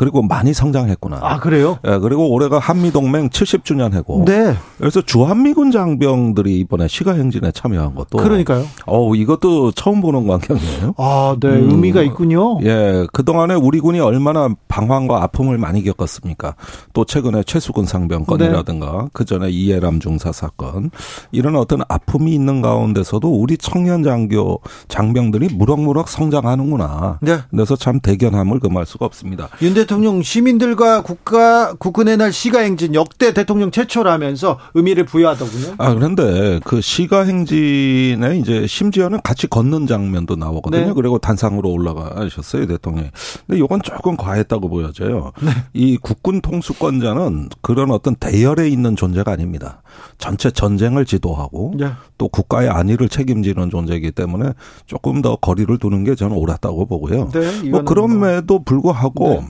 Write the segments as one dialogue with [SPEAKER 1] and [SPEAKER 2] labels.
[SPEAKER 1] 그리고 많이 성장했구나.
[SPEAKER 2] 아 그래요?
[SPEAKER 1] 예, 그리고 올해가 한미 동맹 70주년 해고. 네. 그래서 주한미군 장병들이 이번에 시가 행진에 참여한 것도.
[SPEAKER 2] 그러니까요.
[SPEAKER 1] 어 이것도 처음 보는 광경이에요.
[SPEAKER 2] 아, 네, 음, 의미가 있군요.
[SPEAKER 1] 예, 그 동안에 우리 군이 얼마나 방황과 아픔을 많이 겪었습니까? 또 최근에 최수근 상병 건이라든가 네. 그 전에 이해람 중사 사건 이런 어떤 아픔이 있는 가운데서도 우리 청년 장교 장병들이 무럭무럭 성장하는구나. 네. 그래서 참 대견함을 금할 수가 없습니다.
[SPEAKER 2] 윤대 통령 시민들과 국가 국군의 날 시가 행진 역대 대통령 최초라면서 의미를 부여하더군요.
[SPEAKER 1] 아 그런데 그 시가 행진에 이제 심지어는 같이 걷는 장면도 나오거든요. 네. 그리고 단상으로 올라가셨어요 대통령이. 근데 이건 조금 과했다고 보여져요. 네. 이 국군 통수권자는 그런 어떤 대열에 있는 존재가 아닙니다. 전체 전쟁을 지도하고 네. 또 국가의 안위를 책임지는 존재이기 때문에 조금 더 거리를 두는 게 저는 옳았다고 보고요. 네, 뭐 그럼에도 뭐. 불구하고 네.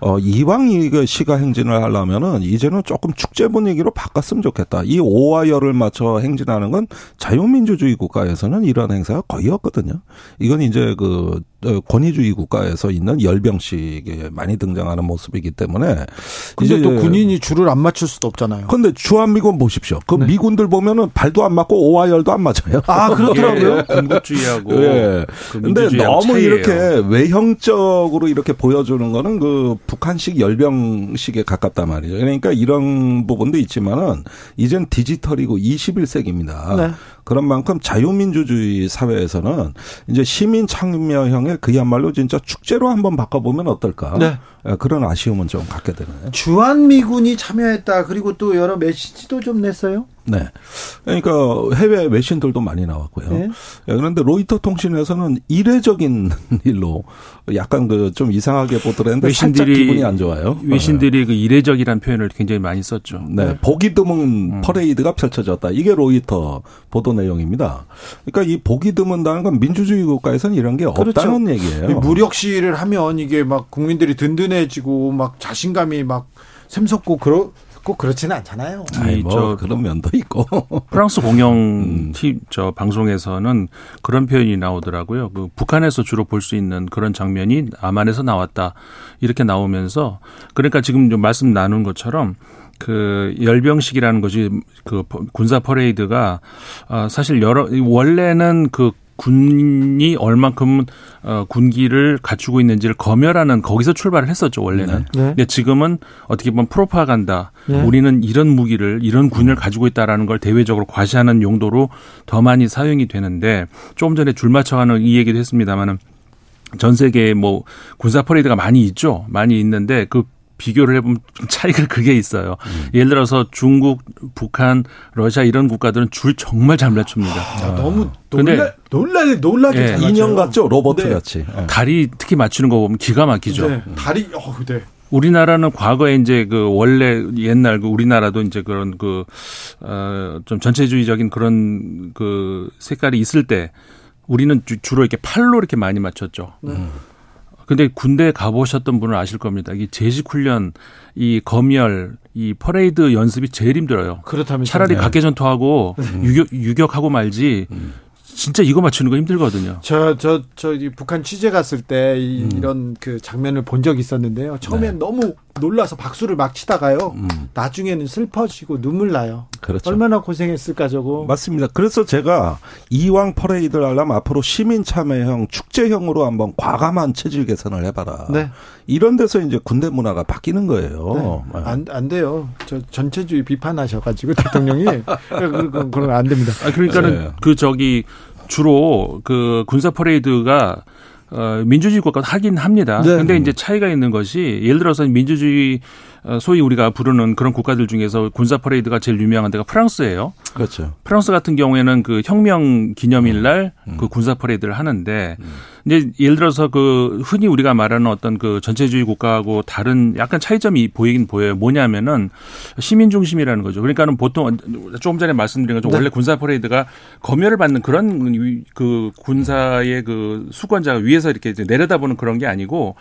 [SPEAKER 1] 어 이왕 이거 시가 행진을 하려면은 이제는 조금 축제 분위기로 바꿨으면 좋겠다. 이 오와 열을 맞춰 행진하는 건 자유민주주의 국가에서는 이런 행사가 거의 없거든요. 이건 이제 그 어, 권위주의 국가에서 있는 열병식에 많이 등장하는 모습이기 때문에
[SPEAKER 2] 근데 또 군인이 줄을 안 맞출 수도 없잖아요.
[SPEAKER 1] 근데 주한미군 보십시오. 그 네. 미군들 보면은 발도 안 맞고 오와열도 안 맞아요.
[SPEAKER 2] 아 그렇더라고요.
[SPEAKER 3] 예, 군국주의하고. 예.
[SPEAKER 1] 그 근데 너무 차이예요. 이렇게 외형적으로 이렇게 보여주는 거는 그 북한식 열병식에 가깝단 말이죠. 그러니까 이런 부분도 있지만은 이젠 디지털이고 21세기입니다. 네. 그런 만큼 자유민주주의 사회에서는 이제 시민 참여형의 그야말로 진짜 축제로 한번 바꿔보면 어떨까. 네. 예, 그런 아쉬움은 좀 갖게 되네요.
[SPEAKER 2] 주한미군이 참여했다. 그리고 또 여러 메시지도 좀 냈어요.
[SPEAKER 1] 네. 그러니까 해외 외신들도 많이 나왔고요. 네. 예, 그런데 로이터 통신에서는 이례적인 일로 약간 그 좀 이상하게 보더랬는데 외신들이 기분이 안 좋아요.
[SPEAKER 3] 외신들이 네. 그 이례적이라는 표현을 굉장히 많이 썼죠.
[SPEAKER 1] 네. 네. 보기 드문 음. 퍼레이드가 펼쳐졌다. 이게 로이터 보도 내용입니다. 그러니까 이 보기 드문다는 건 민주주의 국가에서는 이런 게 그렇죠. 없다는 얘기예요.
[SPEAKER 2] 무력 시위를 하면 이게 막 국민들이 든든해지고 막 자신감이 막 샘솟고 그러 꼭 그렇지는 않잖아요.
[SPEAKER 1] 아니, 뭐 그런 면도 있고.
[SPEAKER 3] 프랑스 공영 음. 저 방송에서는 그런 표현이 나오더라고요. 그 북한에서 주로 볼 수 있는 그런 장면이 아만에서 나왔다 이렇게 나오면서 그러니까 지금 좀 말씀 나눈 것처럼 그 열병식이라는 것이 그 군사 퍼레이드가 아 사실 여러 원래는 그 군이 얼만큼 어, 군기를 갖추고 있는지를 검열하는 거기서 출발을 했었죠 원래는. 네. 네. 근데 지금은 어떻게 보면 프로파간다. 네. 우리는 이런 무기를 이런 군을 가지고 있다라는 걸 대외적으로 과시하는 용도로 더 많이 사용이 되는데 조금 전에 줄 맞춰가는 이 얘기도 했습니다마는 전 세계에 뭐 군사 퍼레이드가 많이 있죠. 많이 있는데 그 비교를 해보면 차이가 그게 있어요. 음. 예를 들어서 중국, 북한, 러시아 이런 국가들은 줄 정말 잘 맞춥니다.
[SPEAKER 2] 아, 너무 놀라, 놀라, 놀라게 네.
[SPEAKER 1] 인형 같죠? 로버트 네. 같이.
[SPEAKER 3] 네. 다리 특히 맞추는 거 보면 기가 막히죠. 네.
[SPEAKER 2] 다리, 어, 네.
[SPEAKER 3] 우리나라는 과거에 이제 그 원래 옛날 그 우리나라도 이제 그런 그, 어, 좀 전체주의적인 그런 그 색깔이 있을 때 우리는 주 로 이렇게 팔로 이렇게 많이 맞췄죠. 음. 근데 군대 가보셨던 분은 아실 겁니다. 이 제식 훈련, 이 검열, 이 퍼레이드 연습이 제일 힘들어요.
[SPEAKER 2] 그렇다면
[SPEAKER 3] 차라리 네. 각개 전투하고 음. 유격, 유격하고 말지. 음. 진짜 이거 맞추는 거 힘들거든요.
[SPEAKER 2] 저, 저, 저, 북한 취재 갔을 때 이, 음. 이런 그 장면을 본 적이 있었는데요. 처음엔 네. 너무 놀라서 박수를 막 치다가요. 음. 나중에는 슬퍼지고 눈물 나요. 그렇죠. 얼마나 고생했을까 저거.
[SPEAKER 1] 맞습니다. 그래서 제가 이왕 퍼레이드를 하려면 앞으로 시민 참여형 축제형으로 한번 과감한 체질 개선을 해봐라. 네. 이런 데서 이제 군대 문화가 바뀌는 거예요.
[SPEAKER 2] 네. 안, 안 돼요. 저 전체주의 비판하셔가지고 대통령이 그건, 그건 안 됩니다.
[SPEAKER 3] 아, 그러니까는 네. 그 저기 주로 그 군사 퍼레이드가 어, 민주주의 국가 하긴 합니다. 네. 근데 이제 차이가 있는 것이 예를 들어서 민주주의 어, 소위 우리가 부르는 그런 국가들 중에서 군사 퍼레이드가 제일 유명한 데가 프랑스예요.
[SPEAKER 1] 그렇죠.
[SPEAKER 3] 프랑스 같은 경우에는 그 혁명 기념일 날그 음. 군사 퍼레이드를 하는데 음. 이제 예를 들어서 그 흔히 우리가 말하는 어떤 그 전체주의 국가하고 다른 약간 차이점이 보이긴 보여요. 뭐냐면은 시민 중심이라는 거죠. 그러니까는 보통 조금 전에 말씀드린 것처럼 네. 원래 군사 퍼레이드가 검열을 받는 그런 그 군사의 그 수권자가 위에서 이렇게 내려다보는 그런 게 아니고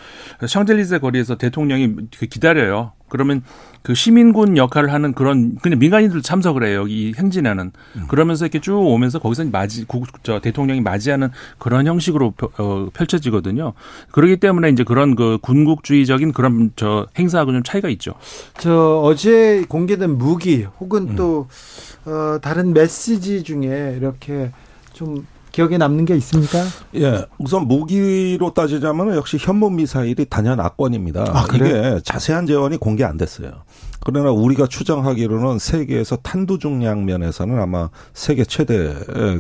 [SPEAKER 3] 샹젤리제 거리에서 대통령이 기다려요. 그러면 그 시민군 역할을 하는 그런 그냥 민간인들 참석을 해요. 이 행진에는 음. 그러면서 이렇게 쭉 오면서 거기서 맞이 저 대통령이 맞이하는 그런 형식으로 어, 펼쳐지거든요. 그렇기 때문에 이제 그런 그 군국주의적인 그런 저 행사하고 좀 차이가 있죠.
[SPEAKER 2] 저 어제 공개된 무기 혹은 음. 또 어, 다른 메시지 중에 이렇게 좀 기억에 남는 게 있습니까?
[SPEAKER 1] 예. 우선 무기로 따지자면 역시 현무 미사일이 단연 악권입니다. 아, 이게 자세한 재원이 공개 안 됐어요. 그러나 우리가 추정하기로는 세계에서 탄두 중량 면에서는 아마 세계 최대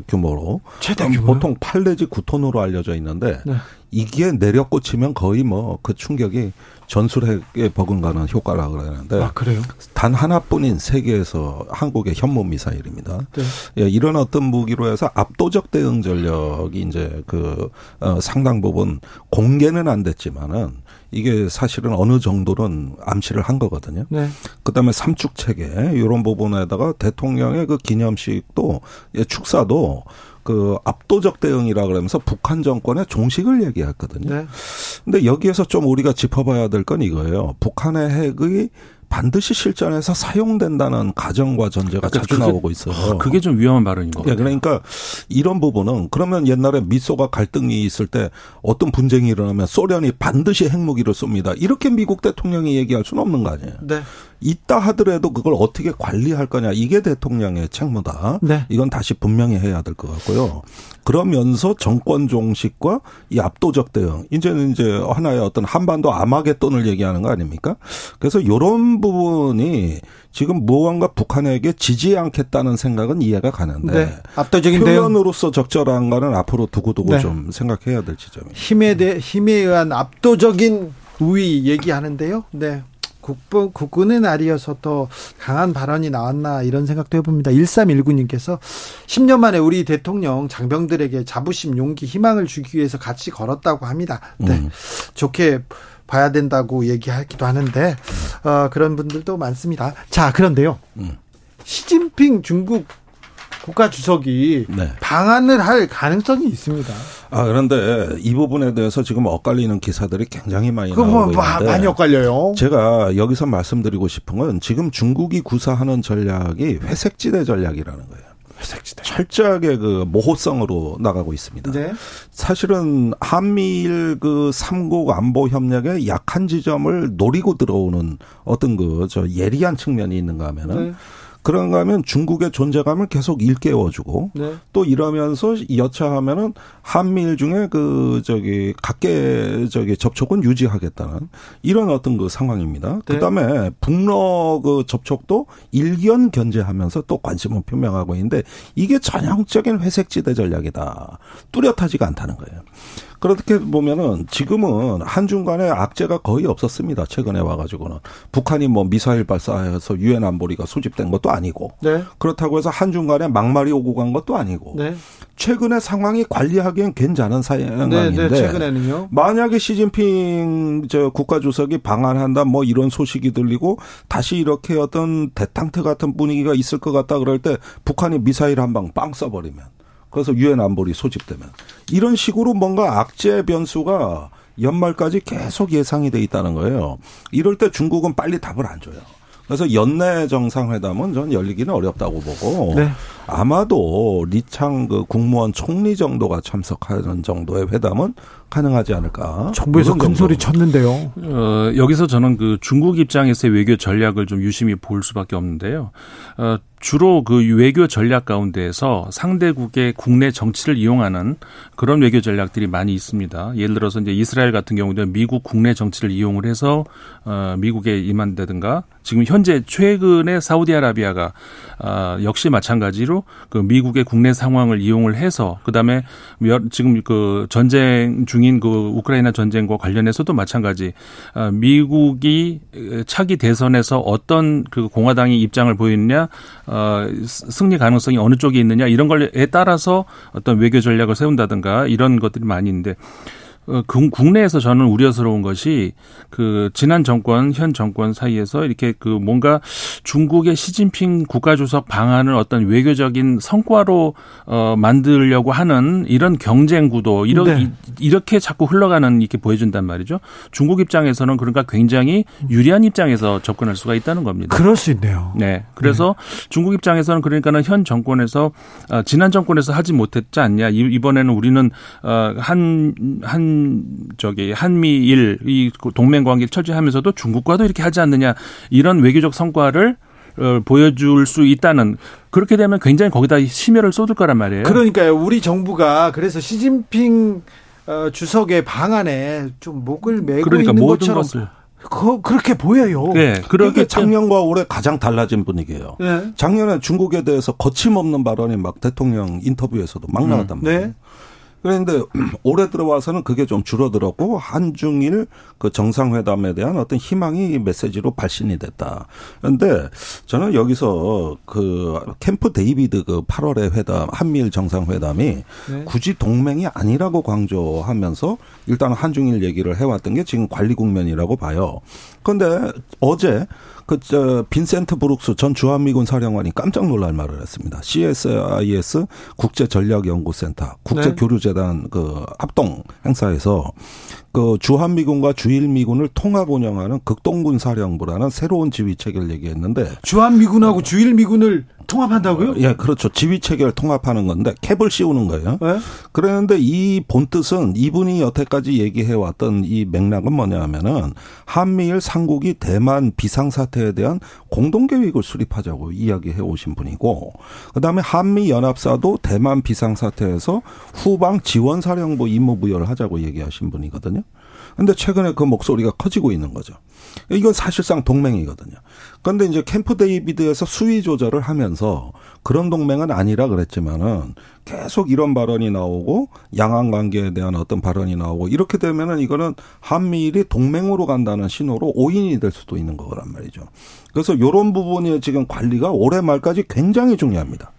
[SPEAKER 1] 규모로
[SPEAKER 2] 최대 규모
[SPEAKER 1] 보통 8 내지 9톤으로 알려져 있는데 네. 이게 내려 꽂히면 거의 뭐 그 충격이 전술핵에 버금가는 효과라 그러는데
[SPEAKER 2] 아, 그래요?
[SPEAKER 1] 단 하나뿐인 세계에서 한국의 현무 미사일입니다. 네. 예, 이런 어떤 무기로 해서 압도적 대응 전력이 이제 그 어, 상당 부분 공개는 안 됐지만은 이게 사실은 어느 정도는 암시를 한 거거든요. 네. 그다음에 삼축 체계 이런 부분에다가 대통령의 그 기념식도 예, 축사도 그 압도적 대응이라 그러면서 북한 정권의 종식을 얘기했거든요. 네. 근데 여기에서 좀 우리가 짚어봐야 될 건 이거예요. 북한의 핵의 반드시 실전에서 사용된다는 가정과 전제가 그러니까 자주 그게, 나오고 있어요. 아,
[SPEAKER 3] 그게 좀 위험한 발언인 거예요.
[SPEAKER 1] 네, 그러니까 이런 부분은 그러면 옛날에 미소가 갈등이 있을 때 어떤 분쟁이 일어나면 소련이 반드시 핵무기를 쏩니다. 이렇게 미국 대통령이 얘기할 수는 없는 거 아니에요. 네. 있다 하더라도 그걸 어떻게 관리할 거냐 이게 대통령의 책무다. 네. 이건 다시 분명히 해야 될 것 같고요. 그러면서 정권 종식과 이 압도적 대응 이제는 이제 하나의 어떤 한반도 아마겟돈을 얘기하는 거 아닙니까? 그래서 이런 부분이 지금 무언가 북한에게 지지 않겠다는 생각은 이해가 가는데 네.
[SPEAKER 2] 압도적인
[SPEAKER 1] 표현으로서 적절한가는 앞으로 두고두고 네. 좀 생각해야 될 지점입니다.
[SPEAKER 2] 힘에 대 힘에 의한 압도적인 우위 얘기하는데요. 네. 국부, 국군의 날이어서 더 강한 발언이 나왔나 이런 생각도 해봅니다. 1319님께서 10년 만에 우리 대통령 장병들에게 자부심, 용기, 희망을 주기 위해서 같이 걸었다고 합니다. 네. 음. 좋게 봐야 된다고 얘기하기도 하는데, 어, 그런 분들도 많습니다. 자, 그런데요. 음. 시진핑 중국 국가 주석이 네. 방한을 할 가능성이 있습니다.
[SPEAKER 1] 아 그런데 이 부분에 대해서 지금 엇갈리는 기사들이 굉장히 많이 뭐 나오고 뭐, 있는데
[SPEAKER 2] 많이 엇갈려요.
[SPEAKER 1] 제가 여기서 말씀드리고 싶은 건 지금 중국이 구사하는 전략이 회색지대 전략이라는 거예요. 회색지대. 철저하게 그 모호성으로 나가고 있습니다. 네. 사실은 한미일 그 삼국 안보 협력의 약한 지점을 노리고 들어오는 어떤 그 저 예리한 측면이 있는가 하면은 네. 그런가 하면 중국의 존재감을 계속 일깨워주고 네. 또 이러면서 여차하면은 한미일 중에 그 저기 각계 저기 접촉은 유지하겠다는 이런 어떤 그 상황입니다. 네. 그다음에 북러 그 접촉도 일견 견제하면서 또 관심을 표명하고 있는데 이게 전형적인 회색지대 전략이다. 뚜렷하지가 않다는 거예요. 그렇게 보면은 지금은 한중간에 악재가 거의 없었습니다. 최근에 와가지고는 북한이 뭐 미사일 발사해서 유엔 안보리가 소집된 것도 아니고 네. 그렇다고 해서 한중간에 막말이 오고 간 것도 아니고 네. 최근에 상황이 관리하기엔 괜찮은 상황인데 네, 네,
[SPEAKER 2] 최근에는요.
[SPEAKER 1] 만약에 시진핑 저 국가 주석이 방한한다 뭐 이런 소식이 들리고 다시 이렇게 어떤 대탕트 같은 분위기가 있을 것 같다 그럴 때 북한이 미사일 한 방 빵 써버리면 그래서 유엔 안보리 소집되면 이런 식으로 뭔가 악재 변수가 연말까지 계속 예상이 돼 있다는 거예요. 이럴 때 중국은 빨리 답을 안 줘요. 그래서 연내 정상회담은 전 열리기는 어렵다고 보고 네. 아마도 리창 그 국무원 총리 정도가 참석하는 정도의 회담은 가능하지 않을까.
[SPEAKER 2] 정부에서 큰 소리 쳤는데요.
[SPEAKER 3] 어, 여기서 저는 그 중국 입장에서의 외교 전략을 좀 유심히 볼 수밖에 없는데요. 어, 주로 그 외교 전략 가운데에서 상대국의 국내 정치를 이용하는 그런 외교 전략들이 많이 있습니다. 예를 들어서 이제 이스라엘 같은 경우도 미국 국내 정치를 이용을 해서 어 미국에 임한다든가 지금 현재 최근에 사우디아라비아가 어 역시 마찬가지로 그 미국의 국내 상황을 이용을 해서 그다음에 지금 그 전쟁 중인 그 우크라이나 전쟁과 관련해서도 마찬가지 어 미국이 차기 대선에서 어떤 그 공화당이 입장을 보이느냐 어, 승리 가능성이 어느 쪽에 있느냐 이런 걸에 따라서 어떤 외교 전략을 세운다든가 이런 것들이 많이 있는데 어, 국내에서 저는 우려스러운 것이 그 지난 정권 현 정권 사이에서 이렇게 그 뭔가 중국의 시진핑 국가주석 방안을 어떤 외교적인 성과로 어 만들려고 하는 이런 경쟁 구도 이런 네. 이렇게 자꾸 흘러가는 이렇게 보여준단 말이죠. 중국 입장에서는 그러니까 굉장히 유리한 입장에서 접근할 수가 있다는 겁니다.
[SPEAKER 2] 그럴 수 있네요.
[SPEAKER 3] 네. 그래서 네. 중국 입장에서는 그러니까는 현 정권에서 어, 지난 정권에서 하지 못했지 않냐. 이번에는 우리는 어한 한 저기 한미일 이 동맹 관계를 철저하면서도 중국과도 이렇게 하지 않느냐 이런 외교적 성과를 어, 보여줄 수 있다는 그렇게 되면 굉장히 거기다 심혈을 쏟을 거란 말이에요.
[SPEAKER 2] 그러니까요. 우리 정부가 그래서 시진핑 어, 주석의 방안에 좀 목을 메고 그러니까 있는 것처럼 것을. 그, 그렇게 보여요.
[SPEAKER 1] 네, 그렇게 작년과 올해 가장 달라진 분위기예요. 네. 작년에 중국에 대해서 거침없는 발언이 막 대통령 인터뷰에서도 막 나왔단 음. 말이에요. 네. 그런데 올해 들어와서는 그게 좀 줄어들었고 한중일 그 정상회담에 대한 어떤 희망이 메시지로 발신이 됐다. 그런데 저는 여기서 그 캠프 데이비드 그 8월의 회담 한미일 정상회담이 네. 굳이 동맹이 아니라고 강조하면서 일단 한중일 얘기를 해왔던 게 지금 관리 국면이라고 봐요. 그런데 어제 그 저 빈센트 브룩스 전 주한미군 사령관이 깜짝 놀랄 말을 했습니다. CSIS 국제 전략 연구센터 국제 교류재단 네. 그 합동 행사에서 그 주한미군과 주일미군을 통합 운영하는 극동군 사령부라는 새로운 지휘 체계를 얘기했는데
[SPEAKER 2] 주한미군하고 주일미군을 통합한다고요?
[SPEAKER 1] 예, 그렇죠. 지휘 체계를 통합하는 건데 캡을 씌우는 거예요. 네? 그런데 이 본뜻은 이분이 여태까지 얘기해 왔던 이 맥락은 뭐냐면은 한미일 삼국이 대만 비상 사태에 대한 공동 계획을 수립하자고 이야기해 오신 분이고 그다음에 한미 연합사도 대만 비상 사태에서 후방 지원 사령부 임무 부여를 하자고 얘기하신 분이거든요. 근데 최근에 그 목소리가 커지고 있는 거죠. 이건 사실상 동맹이거든요. 그런데 이제 캠프 데이비드에서 수위 조절을 하면서 그런 동맹은 아니라 그랬지만은 계속 이런 발언이 나오고 양안 관계에 대한 어떤 발언이 나오고 이렇게 되면은 이거는 한미일이 동맹으로 간다는 신호로 오인이 될 수도 있는 거란 말이죠. 그래서 요런 부분이 지금 관리가 올해 말까지 굉장히 중요합니다.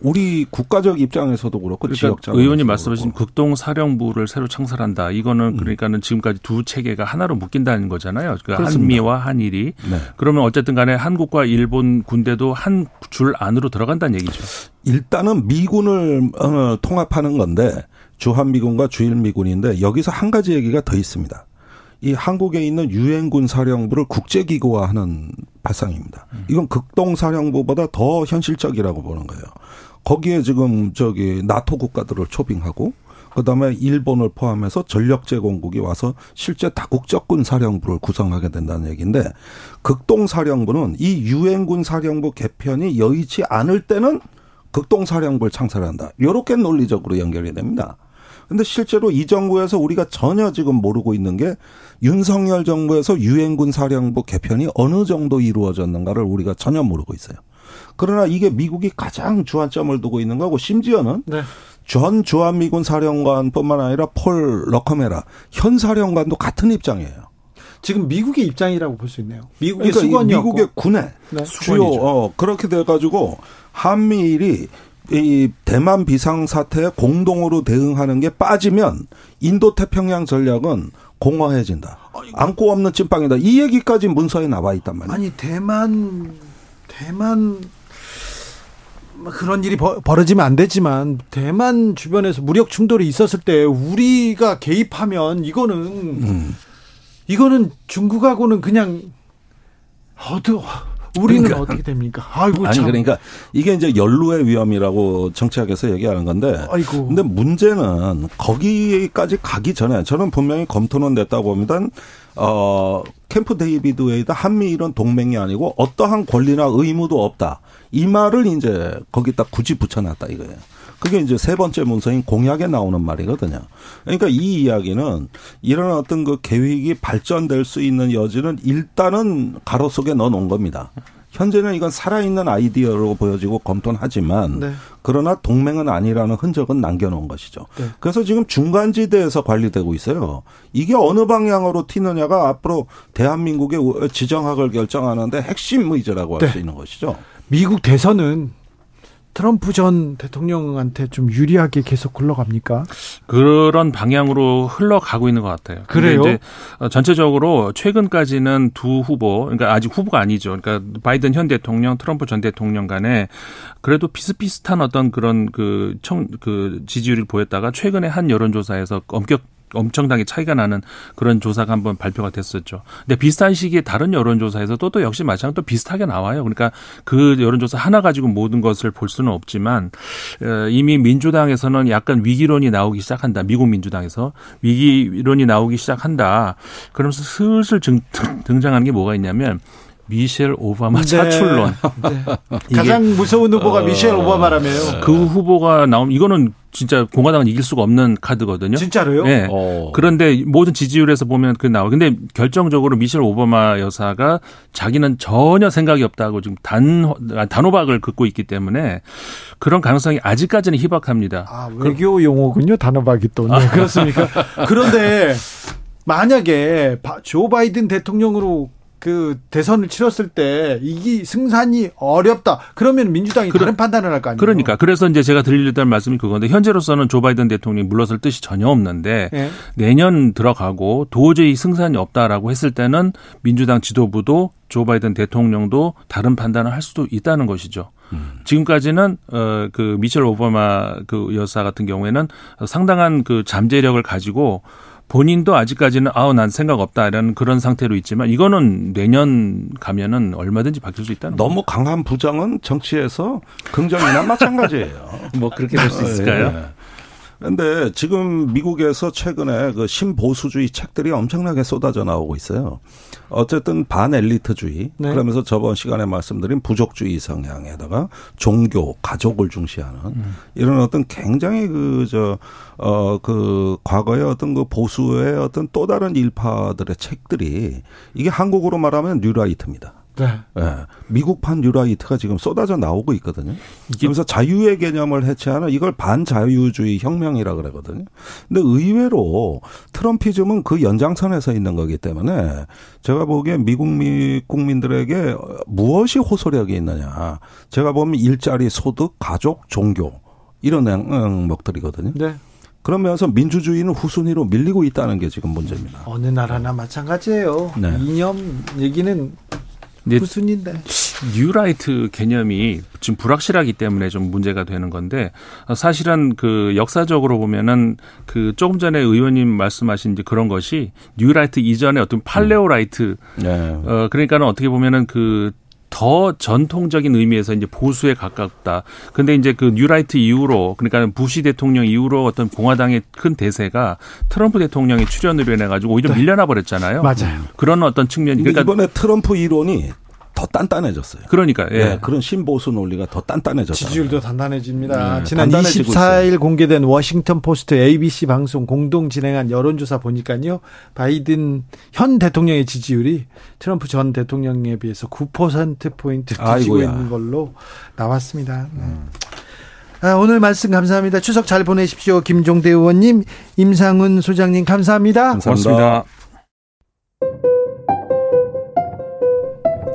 [SPEAKER 1] 우리 국가적 입장에서도 그렇고
[SPEAKER 3] 그러니까 지역적 의원님 말씀하신 극동 사령부를 새로 창설한다. 이거는 음. 그러니까는 지금까지 두 체계가 하나로 묶인다는 거잖아요. 그러니까 한미와 한일이 네. 그러면 어쨌든 간에 한국과 일본 군대도 한 줄 안으로 들어간다는 얘기죠.
[SPEAKER 1] 일단은 미군을 어, 통합하는 건데 주한 미군과 주일 미군인데 여기서 한 가지 얘기가 더 있습니다. 이 한국에 있는 유엔군 사령부를 국제기구화하는 발상입니다. 음. 이건 극동 사령부보다 더 현실적이라고 보는 거예요. 거기에 지금 저기 나토 국가들을 초빙하고 그다음에 일본을 포함해서 전력 제공국이 와서 실제 다국적 군 사령부를 구성하게 된다는 얘기인데 극동 사령부는 이 유엔군 사령부 개편이 여의치 않을 때는 극동 사령부를 창설한다. 요렇게 논리적으로 연결이 됩니다. 근데 실제로 이 정부에서 우리가 전혀 지금 모르고 있는 게 윤석열 정부에서 유엔군 사령부 개편이 어느 정도 이루어졌는가를 우리가 전혀 모르고 있어요. 그러나 이게 미국이 가장 주안점을 두고 있는 거고 심지어는 네. 전 주한미군 사령관뿐만 아니라 폴 러커메라 현 사령관도 같은 입장이에요.
[SPEAKER 2] 지금 미국의 입장이라고 볼 수 있네요.
[SPEAKER 1] 미국의 그러니까 수건이었고. 미국의 군에 네. 주요 어, 그렇게 돼 가지고 한미일이 이 대만 비상 사태에 공동으로 대응하는 게 빠지면 인도 태평양 전략은 공허해진다. 안고 없는 찐빵이다. 이 얘기까지 문서에 나와 있단 말이에요.
[SPEAKER 2] 아니 대만 대만 뭐 그런 일이 벌어지면 안 되지만 대만 주변에서 무력 충돌이 있었을 때 우리가 개입하면 이거는 음. 이거는 중국하고는 그냥 어두 우리는 그러니까, 어떻게 됩니까?
[SPEAKER 1] 아이고 아니 참. 그러니까 이게 이제 연루의 위험이라고 정치학에서 얘기하는 건데. 아이고. 근데 문제는 거기까지 가기 전에 저는 분명히 검토는 됐다고 봅니다. 어 캠프 데이비드 웨이드 한미일은 동맹이 아니고 어떠한 권리나 의무도 없다. 이 말을 이제 거기다 굳이 붙여놨다 이거예요. 그게 이제 세 번째 문서인 공약에 나오는 말이거든요. 그러니까 이 이야기는 이런 어떤 그 계획이 발전될 수 있는 여지는 일단은 가로 속에 넣어 놓은 겁니다. 현재는 이건 살아있는 아이디어로 보여지고 검토는 하지만 네. 그러나 동맹은 아니라는 흔적은 남겨놓은 것이죠. 네. 그래서 지금 중간지대에서 관리되고 있어요. 이게 어느 방향으로 튀느냐가 앞으로 대한민국의 지정학을 결정하는데 핵심 의제라고 할수 네. 있는 것이죠.
[SPEAKER 2] 미국 대선은 트럼프 전 대통령한테 좀 유리하게 계속 흘러갑니까?
[SPEAKER 3] 그런 방향으로 흘러가고 있는 것 같아요.
[SPEAKER 2] 그래요? 이제
[SPEAKER 3] 어, 전체적으로 최근까지는 두 후보, 그러니까 아직 후보가 아니죠. 그러니까 바이든 현 대통령, 트럼프 전 대통령 간에 그래도 비슷비슷한 어떤 그런 그 청, 그 지지율을 보였다가 최근에 한 여론조사에서 엄격 엄청나게 차이가 나는 그런 조사가 한번 발표가 됐었죠. 근데 비슷한 시기에 다른 여론조사에서도 또 역시 마찬가지로 또 비슷하게 나와요. 그러니까 그 여론조사 하나 가지고 모든 것을 볼 수는 없지만 어, 이미 민주당에서는 약간 위기론이 나오기 시작한다. 미국 민주당에서 위기론이 나오기 시작한다. 그러면서 슬슬 등장하는 게 뭐가 있냐면 미셸 오바마 네. 차출론. 네.
[SPEAKER 2] 가장 무서운 후보가 어, 미셸 오바마라며요.
[SPEAKER 3] 그 후보가 나오면 이거는 진짜 공화당은 이길 수가 없는 카드거든요.
[SPEAKER 2] 진짜로요?
[SPEAKER 3] 네. 어. 그런데 모든 지지율에서 보면 그 나와. 근데 결정적으로 미셸 오바마 여사가 자기는 전혀 생각이 없다고 지금 단 단호박을 긋고 있기 때문에 그런 가능성이 아직까지는 희박합니다.
[SPEAKER 2] 아, 외교 용어군요. 단호박이 또. 네, 그렇습니까? 그런데 만약에 조 바이든 대통령으로 그 대선을 치렀을 때 이기 승산이 어렵다. 그러면 민주당이 그러, 다른 판단을 할 거 아니에요.
[SPEAKER 3] 그러니까 그래서 이제 제가 드리려던 말씀이 그건데 현재로서는 조 바이든 대통령이 물러설 뜻이 전혀 없는데 네. 내년 들어가고 도저히 승산이 없다라고 했을 때는 민주당 지도부도 조 바이든 대통령도 다른 판단을 할 수도 있다는 것이죠. 음. 지금까지는 어그 미셸 오바마 그 여사 같은 경우에는 상당한 그 잠재력을 가지고 본인도 아직까지는 아우 난 생각 없다라는 그런 상태로 있지만 이거는 내년 가면은 얼마든지 바뀔 수 있다는
[SPEAKER 1] 너무 강한 부정은 정치에서 긍정이나 마찬가지예요.
[SPEAKER 3] 뭐 그렇게 될수 있을까요? 네.
[SPEAKER 1] 근데 지금 미국에서 최근에 그 신보수주의 책들이 엄청나게 쏟아져 나오고 있어요. 어쨌든 반엘리트주의 네. 그러면서 저번 시간에 말씀드린 부족주의 성향에다가 종교, 가족을 중시하는 음. 이런 어떤 굉장히 그 저 어 그 과거의 어떤 그 보수의 어떤 또 다른 일파들의 책들이 이게 한국으로 말하면 뉴라이트입니다. 네. 네. 미국판 뉴라이트가 지금 쏟아져 나오고 있거든요. 그러면서 자유의 개념을 해체하는 이걸 반자유주의 혁명이라 그러거든요. 근데 의외로 트럼피즘은 그 연장선에서 있는 거기 때문에 제가 보기엔 미국 국민들에게 무엇이 호소력이 있느냐. 제가 보면 일자리, 소득, 가족, 종교 이런 항목들이거든요. 네. 그러면서 민주주의는 후순위로 밀리고 있다는 게 지금 문제입니다.
[SPEAKER 2] 어느 나라나 마찬가지예요. 네. 이념 얘기는 무슨 인데
[SPEAKER 3] 뉴라이트 개념이 지금 불확실하기 때문에 좀 문제가 되는 건데 사실은 그 역사적으로 보면은 그 조금 전에 의원님 말씀하신 이제 그런 것이 뉴라이트 이전에 어떤 paleo right 음. 네. 어 그러니까는 어떻게 보면은 그 더 전통적인 의미에서 이제 보수에 가깝다. 근데 이제 그 뉴라이트 이후로 그러니까 부시 대통령 이후로 어떤 공화당의 큰 대세가 트럼프 대통령의 출현으로 인해 가지고 오히려 네. 밀려나 버렸잖아요.
[SPEAKER 2] 맞아요.
[SPEAKER 3] 그런 어떤 측면이
[SPEAKER 1] 그러니까 이번에 트럼프 이론이 더 단단해졌어요.
[SPEAKER 3] 그러니까 예. 네,
[SPEAKER 1] 그런 신보수 논리가 더 단단해졌다.
[SPEAKER 2] 지지율도 단단해집니다. 네, 지난 24일 있어요. 공개된 워싱턴 포스트 ABC 방송 공동 진행한 여론조사 보니까요. 바이든 현 대통령의 지지율이 트럼프 전 대통령에 비해서 9% 포인트 뒤지고 아이고야. 있는 걸로 나왔습니다. 네. 음. 아, 오늘 말씀 감사합니다. 추석 잘 보내십시오. 김종대 의원님, 임상훈 소장님 감사합니다.
[SPEAKER 3] 감사합니다. 고맙습니다.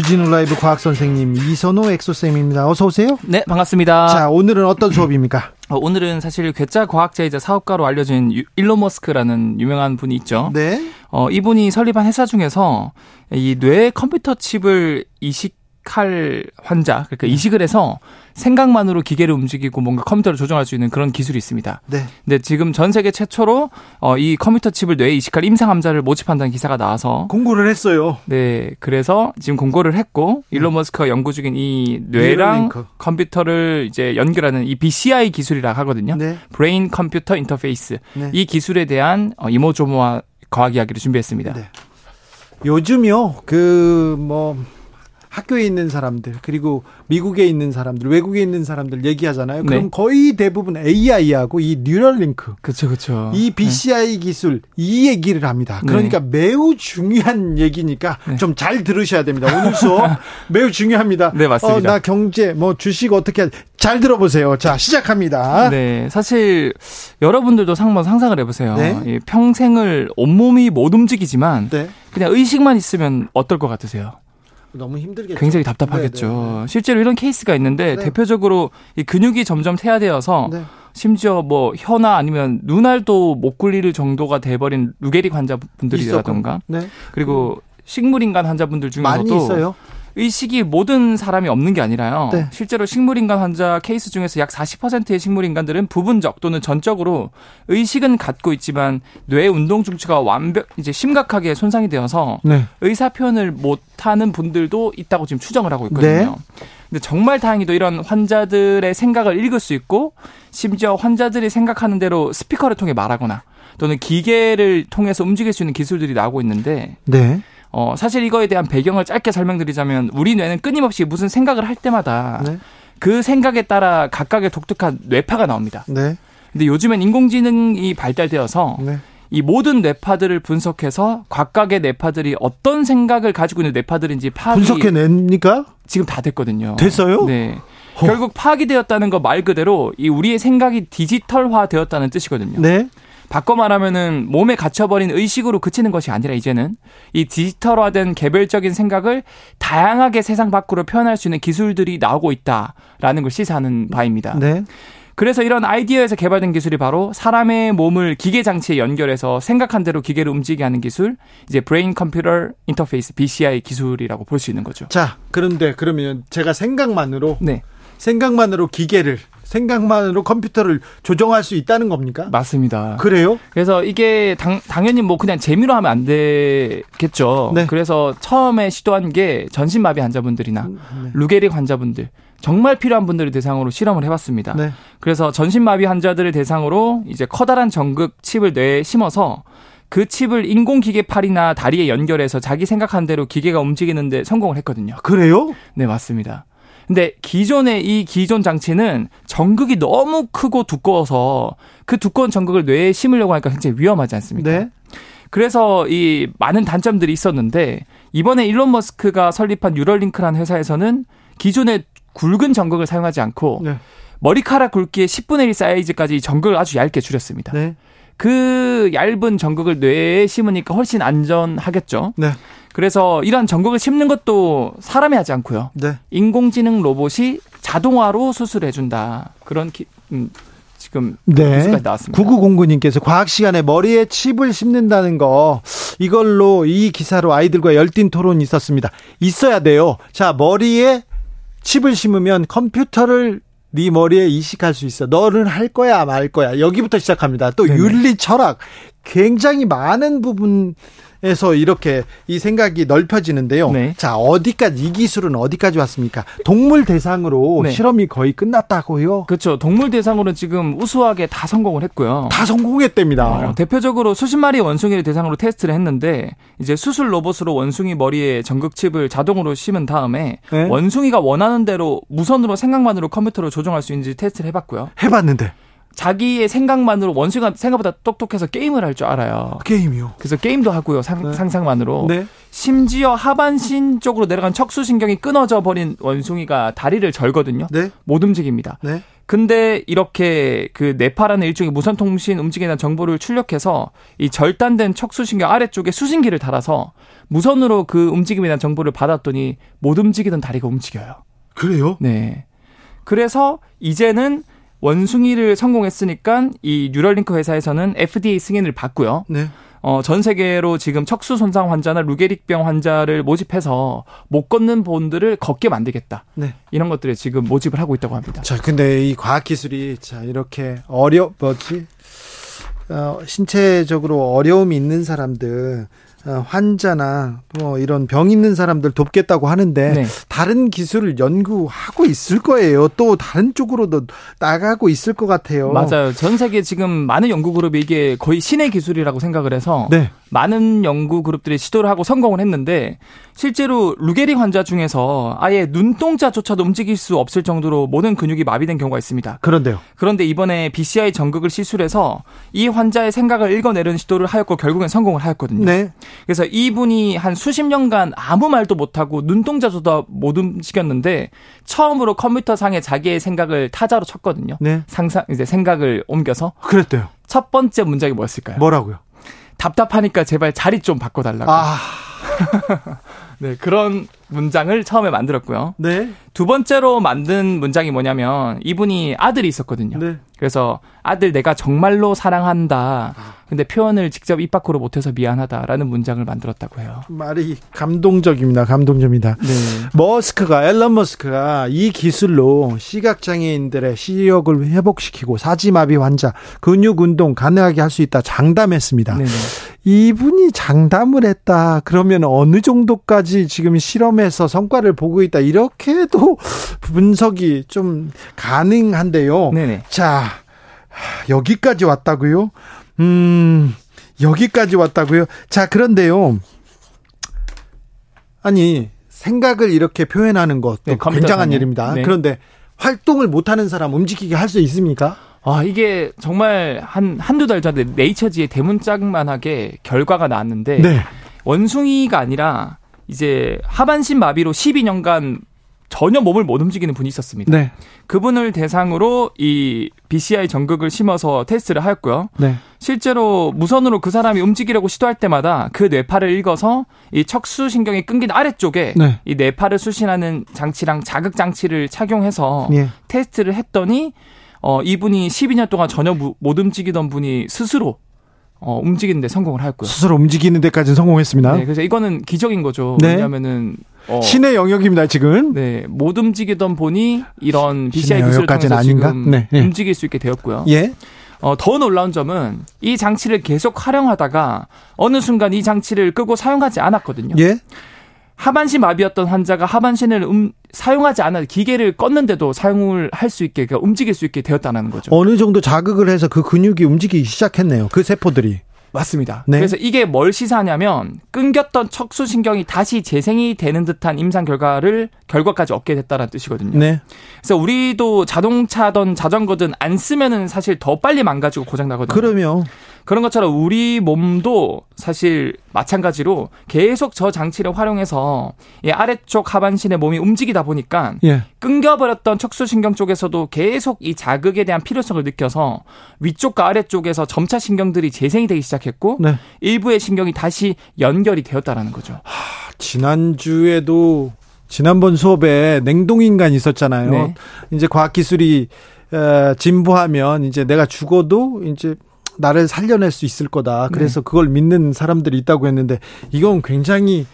[SPEAKER 2] 주진우 라이브 과학 선생님 이선호 엑소쌤입니다. 어서 오세요.
[SPEAKER 4] 네, 반갑습니다.
[SPEAKER 2] 자, 오늘은 어떤 수업입니까?
[SPEAKER 4] 어, 오늘은 사실 괴짜 과학자이자 사업가로 알려진 유, 일론 머스크라는 유명한 분이 있죠.
[SPEAKER 2] 네.
[SPEAKER 4] 어, 이분이 설립한 회사 중에서 이뇌 컴퓨터 칩을 이식 할 환자, 그러니까 이식을 해서 생각만으로 기계를 움직이고 뭔가 컴퓨터를 조정할 수 있는 그런 기술이 있습니다.
[SPEAKER 2] 네.
[SPEAKER 4] 근데 지금 전 세계 최초로 어, 이 컴퓨터 칩을 뇌에 이식할 임상 환자를 모집한다는 기사가 나와서
[SPEAKER 2] 공고를 했어요.
[SPEAKER 4] 네, 그래서 지금 공고를 했고 일론 머스크가 연구 중인 이 뇌랑. 컴퓨터를 이제 연결하는 이 BCI 기술이라 하거든요.
[SPEAKER 2] 네.
[SPEAKER 4] brain computer interface.
[SPEAKER 2] 네.
[SPEAKER 4] 이 기술에 대한 어, 이모저모와 과학 이야기를 준비했습니다.
[SPEAKER 2] 네. 요즘요, 그, 뭐, 학교에 있는 사람들, 그리고 미국에 있는 사람들, 외국에 있는 사람들 얘기하잖아요. 그럼
[SPEAKER 4] 네.
[SPEAKER 2] 거의 대부분 AI하고 이 뉴럴링크,
[SPEAKER 4] 그렇죠, 그렇죠.
[SPEAKER 2] 이 BCI 기술, 이 얘기를 합니다.
[SPEAKER 4] 네.
[SPEAKER 2] 그러니까 매우 중요한 얘기니까
[SPEAKER 4] 네.
[SPEAKER 2] 좀잘 들으셔야 됩니다. 오늘 수업 매우 중요합니다.
[SPEAKER 4] 네, 맞습니다.
[SPEAKER 2] 어, 나 경제, 뭐 주식 어떻게, 하- 잘 들어보세요. 자, 시작합니다.
[SPEAKER 4] 네, 사실 여러분들도 한번 상상을 해보세요.
[SPEAKER 2] 네.
[SPEAKER 4] 이 평생을 온몸이 못 움직이지만
[SPEAKER 2] 네.
[SPEAKER 4] 그냥 의식만 있으면 어떨 것 같으세요?
[SPEAKER 2] 너무 힘들겠죠.
[SPEAKER 4] 굉장히 답답하겠죠.
[SPEAKER 2] 네, 네, 네.
[SPEAKER 4] 실제로 이런 케이스가 있는데
[SPEAKER 2] 네.
[SPEAKER 4] 대표적으로 이 근육이 점점 퇴화되어서
[SPEAKER 2] 네.
[SPEAKER 4] 심지어 뭐 혀나 아니면 눈알도 못 굴릴 정도가 돼버린 루게릭 환자분들이라던가
[SPEAKER 2] 네.
[SPEAKER 4] 그리고 식물인간 환자분들
[SPEAKER 2] 많이
[SPEAKER 4] 중에서도
[SPEAKER 2] 있어요.
[SPEAKER 4] 의식이 모든 사람이 없는 게 아니라요.
[SPEAKER 2] 네.
[SPEAKER 4] 실제로 식물인간 환자 케이스 중에서 약 40%의 식물인간들은 부분적 또는 전적으로 의식은 갖고 있지만 뇌 운동 중추가 완벽 이제 심각하게 손상이 되어서
[SPEAKER 2] 네.
[SPEAKER 4] 의사 표현을 못 하는 분들도 있다고 지금 추정을 하고 있거든요.
[SPEAKER 2] 네.
[SPEAKER 4] 근데 정말 다행히도 이런 환자들의 생각을 읽을 수 있고 심지어 환자들이 생각하는 대로 스피커를 통해 말하거나 또는 기계를 통해서 움직일 수 있는 기술들이 나오고 있는데
[SPEAKER 2] 네.
[SPEAKER 4] 어, 사실 이거에 대한 배경을 짧게 설명드리자면 우리 뇌는 끊임없이 무슨 생각을 할 때마다
[SPEAKER 2] 네.
[SPEAKER 4] 그 생각에 따라 각각의 독특한 뇌파가 나옵니다.
[SPEAKER 2] 네.
[SPEAKER 4] 근데 요즘엔 인공지능이 발달되어서
[SPEAKER 2] 네.
[SPEAKER 4] 이 모든 뇌파들을 분석해서 각각의 뇌파들이 어떤 생각을 가지고 있는 뇌파들인지 파악이
[SPEAKER 2] 분석해냅니까?
[SPEAKER 4] 지금 다 됐거든요.
[SPEAKER 2] 됐어요?
[SPEAKER 4] 네.
[SPEAKER 2] 허.
[SPEAKER 4] 결국 파악이 되었다는 거 말 그대로 이 우리의 생각이 디지털화 되었다는 뜻이거든요.
[SPEAKER 2] 네.
[SPEAKER 4] 바꿔 말하면은 몸에 갇혀버린 의식으로 그치는 것이 아니라 이제는 이 디지털화된 개별적인 생각을 다양하게 세상 밖으로 표현할 수 있는 기술들이 나오고 있다라는 걸 시사하는 바입니다.
[SPEAKER 2] 네.
[SPEAKER 4] 그래서 이런 아이디어에서 개발된 기술이 바로 사람의 몸을 기계 장치에 연결해서 생각한 대로 기계를 움직이게 하는 기술, 이제 brain computer interface BCI 기술이라고 볼 수 있는 거죠.
[SPEAKER 2] 자, 그런데 그러면 제가 생각만으로
[SPEAKER 4] 네,
[SPEAKER 2] 생각만으로 기계를 생각만으로 컴퓨터를 조정할 수 있다는 겁니까?
[SPEAKER 4] 맞습니다.
[SPEAKER 2] 그래요?
[SPEAKER 4] 그래서 이게 당, 당연히 뭐 그냥 재미로 하면 안 되겠죠.
[SPEAKER 2] 네.
[SPEAKER 4] 그래서 처음에 시도한 게 전신마비 환자분들이나
[SPEAKER 2] 네.
[SPEAKER 4] 루게릭 환자분들 정말 필요한 분들을 대상으로 실험을 해봤습니다.
[SPEAKER 2] 네.
[SPEAKER 4] 그래서 전신마비 환자들을 대상으로 이제 커다란 전극 칩을 뇌에 심어서 그 칩을 인공기계 팔이나 다리에 연결해서 자기 생각한 대로 기계가 움직이는데 성공을 했거든요.
[SPEAKER 2] 그래요?
[SPEAKER 4] 네, 맞습니다. 근데 기존의 이 기존 장치는 전극이 너무 크고 두꺼워서 그 두꺼운 전극을 뇌에 심으려고 하니까 굉장히 위험하지 않습니까?
[SPEAKER 2] 네.
[SPEAKER 4] 그래서 이 많은 단점들이 있었는데 이번에 일론 머스크가 설립한 뉴럴링크라는 회사에서는 기존의 굵은 전극을 사용하지 않고
[SPEAKER 2] 네.
[SPEAKER 4] 머리카락 굵기의 10분의 1 사이즈까지 이 전극을 아주 얇게 줄였습니다.
[SPEAKER 2] 네.
[SPEAKER 4] 그 얇은 전극을 뇌에 심으니까 훨씬 안전하겠죠.
[SPEAKER 2] 네.
[SPEAKER 4] 그래서 이러한 전극을 심는 것도 사람이 하지 않고요.
[SPEAKER 2] 네.
[SPEAKER 4] 인공지능 로봇이 자동화로 수술해 준다. 그런 기, 음, 지금
[SPEAKER 2] 네.
[SPEAKER 4] 뉴스까지 나왔습니다.
[SPEAKER 2] 9909님께서 과학 시간에 머리에 칩을 심는다는 거 이걸로 이 기사로 아이들과 열띤 토론이 있었습니다. 있어야 돼요. 자, 머리에 칩을 심으면 컴퓨터를 네 머리에 이식할 수 있어. 너는 할 거야, 말 거야. 여기부터 시작합니다. 또
[SPEAKER 4] 네네.
[SPEAKER 2] 윤리 철학 굉장히 많은 부분 에서 이렇게 이 생각이 넓혀지는데요.
[SPEAKER 4] 네.
[SPEAKER 2] 자, 어디까지 이 기술은 어디까지 왔습니까? 동물 대상으로
[SPEAKER 4] 네.
[SPEAKER 2] 실험이 거의 끝났다고요.
[SPEAKER 4] 그렇죠. 동물 대상으로 지금 우수하게 다 성공을 했고요.
[SPEAKER 2] 다 성공했답니다.
[SPEAKER 4] 어, 대표적으로 수십 마리의 원숭이를 대상으로 테스트를 했는데 이제 수술 로봇으로 원숭이 머리에 전극칩을 자동으로 심은 다음에
[SPEAKER 2] 네.
[SPEAKER 4] 원숭이가 원하는 대로 무선으로 생각만으로 컴퓨터로 조정할 수 있는지 테스트를 해봤고요.
[SPEAKER 2] 해봤는데
[SPEAKER 4] 자기의 생각만으로 원숭이가 생각보다 똑똑해서 게임을 할 줄 알아요.
[SPEAKER 2] 게임이요.
[SPEAKER 4] 그래서 게임도 하고요. 상,
[SPEAKER 2] 네.
[SPEAKER 4] 상상만으로.
[SPEAKER 2] 네.
[SPEAKER 4] 심지어 하반신 쪽으로 내려간 척수신경이 끊어져 버린 원숭이가 다리를 절거든요.
[SPEAKER 2] 네.
[SPEAKER 4] 못 움직입니다.
[SPEAKER 2] 네.
[SPEAKER 4] 근데 이렇게 그 네파라는 일종의 무선 통신 움직이는 정보를 출력해서 이 절단된 척수신경 아래쪽에 수신기를 달아서 무선으로 그 움직임에 대한 정보를 받았더니 못 움직이던 다리가 움직여요.
[SPEAKER 2] 그래요?
[SPEAKER 4] 네. 그래서 이제는 원숭이를 성공했으니까 이 뉴럴링크 회사에서는 FDA 승인을 받고요.
[SPEAKER 2] 네.
[SPEAKER 4] 어, 전 세계로 지금 척수 손상 환자나 루게릭병 환자를 모집해서 못 걷는 분들을 걷게 만들겠다.
[SPEAKER 2] 네.
[SPEAKER 4] 이런 것들을 지금 모집을 하고 있다고 합니다.
[SPEAKER 2] 자, 근데 이 과학 기술이 자 이렇게 어려 뭐지? 어, 신체적으로 어려움이 있는 사람들 어, 환자나 뭐 이런 병 있는 사람들 돕겠다고 하는데
[SPEAKER 4] 네.
[SPEAKER 2] 다른 기술을 연구하고 있을 거예요. 또 다른 쪽으로도 나가고 있을 것 같아요.
[SPEAKER 4] 맞아요. 전 세계 지금 많은 연구 그룹이 이게 거의 신의 기술이라고 생각을 해서
[SPEAKER 2] 네.
[SPEAKER 4] 많은 연구 그룹들이 시도를 하고 성공을 했는데 실제로 루게릭 환자 중에서 아예 눈동자조차도 움직일 수 없을 정도로 모든 근육이 마비된 경우가 있습니다.
[SPEAKER 2] 그런데요.
[SPEAKER 4] 그런데 이번에 BCI 전극을 시술해서 이 환자의 생각을 읽어내는 시도를 하였고 결국엔 성공을 하였거든요.
[SPEAKER 2] 네.
[SPEAKER 4] 그래서 이분이 한 수십 년간 아무 말도 못하고 눈동자조차 못 움직였는데 처음으로 컴퓨터 상에 자기의 생각을 타자로 쳤거든요.
[SPEAKER 2] 네.
[SPEAKER 4] 상상 이제 생각을 옮겨서
[SPEAKER 2] 그랬대요.
[SPEAKER 4] 첫 번째 문장이 뭐였을까요?
[SPEAKER 2] 뭐라고요?
[SPEAKER 4] 답답하니까 제발 자리 좀 바꿔달라고.
[SPEAKER 2] 아,
[SPEAKER 4] 네 그런 문장을 처음에 만들었고요.
[SPEAKER 2] 네.
[SPEAKER 4] 두 번째로 만든 문장이 뭐냐면 이분이 아들이 있었거든요.
[SPEAKER 2] 네.
[SPEAKER 4] 그래서 아들 내가 정말로 사랑한다. 근데 표현을 직접 입 밖으로 못해서 미안하다라는 문장을 만들었다고 해요.
[SPEAKER 2] 말이 감동적입니다. 감동적입니다.
[SPEAKER 4] 네.
[SPEAKER 2] 머스크가 앨런 머스크가 이 기술로 시각 장애인들의 시력을 회복시키고 사지마비 환자 근육 운동 가능하게 할 수 있다 장담했습니다.
[SPEAKER 4] 네네.
[SPEAKER 2] 이분이 장담을 했다. 그러면 어느 정도까지 지금 실험 에서 성과를 보고 있다. 이렇게도 분석이 좀 가능한데요.
[SPEAKER 4] 네네.
[SPEAKER 2] 자, 여기까지 왔다고요? 음, 여기까지 왔다고요? 자, 그런데요. 아니, 생각을 이렇게 표현하는 것도
[SPEAKER 4] 네,
[SPEAKER 2] 굉장한. 일입니다.
[SPEAKER 4] 네.
[SPEAKER 2] 그런데 활동을 못하는 사람 움직이게 할 수 있습니까?
[SPEAKER 4] 아, 이게 정말 한, 한두 달 전에 네이처지에 대문짝만하게 결과가 나왔는데
[SPEAKER 2] 네.
[SPEAKER 4] 원숭이가 아니라 이제 하반신 마비로 12년간 전혀 몸을 못 움직이는 분이 있었습니다.
[SPEAKER 2] 네.
[SPEAKER 4] 그분을 대상으로 이 BCI 전극을 심어서 테스트를 하였고요.
[SPEAKER 2] 네.
[SPEAKER 4] 실제로 무선으로 그 사람이 움직이려고 시도할 때마다 그 뇌파를 읽어서 이 척수 신경이 끊긴 아래쪽에
[SPEAKER 2] 네.
[SPEAKER 4] 이 뇌파를 수신하는 장치랑 자극 장치를 착용해서
[SPEAKER 2] 예.
[SPEAKER 4] 테스트를 했더니 어 이분이 12년 동안 전혀 무- 못 움직이던 분이 스스로 어 움직이는데 성공을 하였고요.
[SPEAKER 2] 스스로 움직이는 데까지는 성공했습니다.
[SPEAKER 4] 네, 그래서 이거는 기적인 거죠.
[SPEAKER 2] 네.
[SPEAKER 4] 왜냐하면은 어,
[SPEAKER 2] 신의 영역입니다, 지금.
[SPEAKER 4] 네, 못 움직이던 분이 이런 BCI 기술을 통해서
[SPEAKER 2] 아닌가?
[SPEAKER 4] 지금
[SPEAKER 2] 네, 네.
[SPEAKER 4] 움직일 수 있게 되었고요.
[SPEAKER 2] 예.
[SPEAKER 4] 어, 더 놀라운 점은 이 장치를 계속 활용하다가 어느 순간 이 장치를 끄고 사용하지 않았거든요.
[SPEAKER 2] 예.
[SPEAKER 4] 하반신 마비였던 환자가 하반신을 음, 사용하지 않아 기계를 껐는데도 사용을 할 수 있게 그러니까 움직일 수 있게 되었다는 거죠.
[SPEAKER 2] 어느 정도 자극을 해서 그 근육이 움직이기 시작했네요. 그 세포들이.
[SPEAKER 4] 맞습니다.
[SPEAKER 2] 네.
[SPEAKER 4] 그래서 이게 뭘 시사하냐면 끊겼던 척수신경이 다시 재생이 되는 듯한 임상 결과를 결과까지 얻게 됐다는 뜻이거든요.
[SPEAKER 2] 네.
[SPEAKER 4] 그래서 우리도 자동차든 자전거든 안 쓰면은 사실 더 빨리 망가지고 고장 나거든요.
[SPEAKER 2] 그러면
[SPEAKER 4] 그런 것처럼 우리 몸도 사실 마찬가지로 계속 저 장치를 활용해서 이 아래쪽 하반신의 몸이 움직이다 보니까
[SPEAKER 2] 예.
[SPEAKER 4] 끊겨버렸던 척수신경 쪽에서도 계속 이 자극에 대한 필요성을 느껴서 위쪽과 아래쪽에서 점차 신경들이 재생이 되기 시작했고
[SPEAKER 2] 네.
[SPEAKER 4] 일부의 신경이 다시 연결이 되었다라는 거죠.
[SPEAKER 2] 지난주에도 지난번 수업에 냉동인간 있었잖아요.
[SPEAKER 4] 네.
[SPEAKER 2] 이제 과학기술이 에, 진보하면 이제 내가 죽어도 이제 나를 살려낼 수 있을 거다.
[SPEAKER 4] 네.
[SPEAKER 2] 그래서 그걸 믿는 사람들이 있다고 했는데 이건 굉장히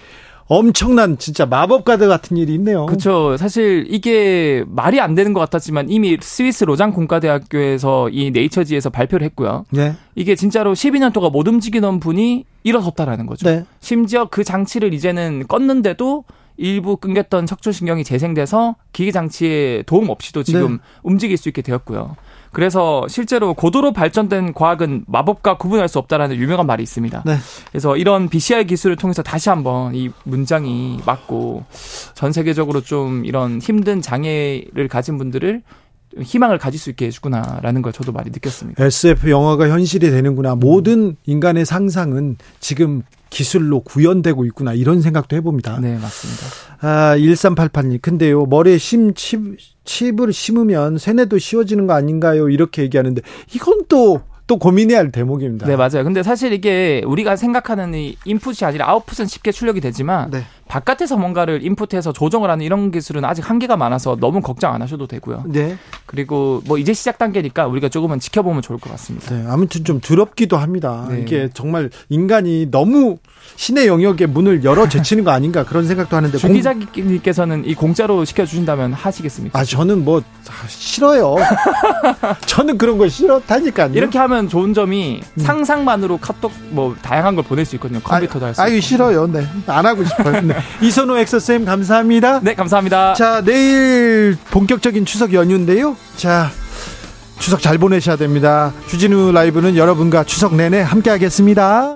[SPEAKER 2] 엄청난 진짜 마법 가드 같은 일이 있네요.
[SPEAKER 4] 그렇죠. 사실 이게 말이 안 되는 것 같았지만 이미 스위스 로장 공과대학교에서 이 네이처지에서 발표를 했고요.
[SPEAKER 2] 예.
[SPEAKER 4] 이게 진짜로 12년 동안 못 움직이던 분이 일어섰다라는 거죠.
[SPEAKER 2] 네.
[SPEAKER 4] 심지어 그 장치를 이제는 껐는데도 일부 끊겼던 척추신경이 재생돼서 기계 장치에 도움 없이도 지금
[SPEAKER 2] 네.
[SPEAKER 4] 움직일 수 있게 되었고요. 그래서 실제로 고도로 발전된 과학은 마법과 구분할 수 없다라는 유명한 말이 있습니다.
[SPEAKER 2] 네.
[SPEAKER 4] 그래서 이런 BCI 기술을 통해서 다시 한번 이 문장이 맞고 전 세계적으로 좀 이런 힘든 장애를 가진 분들을 희망을 가질 수 있게 해주구나라는 걸 저도 많이 느꼈습니다.
[SPEAKER 2] SF 영화가 현실이 되는구나. 모든 인간의 상상은 지금 기술로 구현되고 있구나. 이런 생각도 해봅니다.
[SPEAKER 4] 네, 맞습니다.
[SPEAKER 2] 아, 1388님. 근데요, 머리에 심, 칩, 칩을 심으면 세뇌도 쉬워지는 거 아닌가요? 이렇게 얘기하는데, 이건 또, 또 고민해야 할 대목입니다.
[SPEAKER 4] 네, 맞아요. 근데 사실 이게 우리가 생각하는 이 인풋이 아니라 아웃풋은 쉽게 출력이 되지만
[SPEAKER 2] 네.
[SPEAKER 4] 바깥에서 뭔가를 인풋해서 조정을 하는 이런 기술은 아직 한계가 많아서 너무 걱정 안 하셔도 되고요.
[SPEAKER 2] 네.
[SPEAKER 4] 그리고 뭐 이제 시작 단계니까 우리가 조금은 지켜보면 좋을 것 같습니다.
[SPEAKER 2] 네, 아무튼 좀 두렵기도 합니다.
[SPEAKER 4] 네.
[SPEAKER 2] 이게 정말 인간이 너무 신의 영역의 문을 열어 제치는 거 아닌가 그런 생각도 하는데.
[SPEAKER 4] 주 기자님께서는 이 공짜로 시켜주신다면 하시겠습니까?
[SPEAKER 2] 아, 저는 뭐, 아, 싫어요. 저는 그런 거 싫다니까요.
[SPEAKER 4] 이렇게 하면 좋은 점이 상상만으로 카톡 뭐 다양한 걸 보낼 수 있거든요. 컴퓨터도 할 수.
[SPEAKER 2] 음. 아유, 싫어요. 네. 안 하고 싶어요. 네. 이선호 엑서쌤 감사합니다.
[SPEAKER 4] 네, 감사합니다.
[SPEAKER 2] 자, 내일 본격적인 추석 연휴인데요. 자, 추석 잘 보내셔야 됩니다. 주진우 라이브는 여러분과 추석 내내 함께 하겠습니다.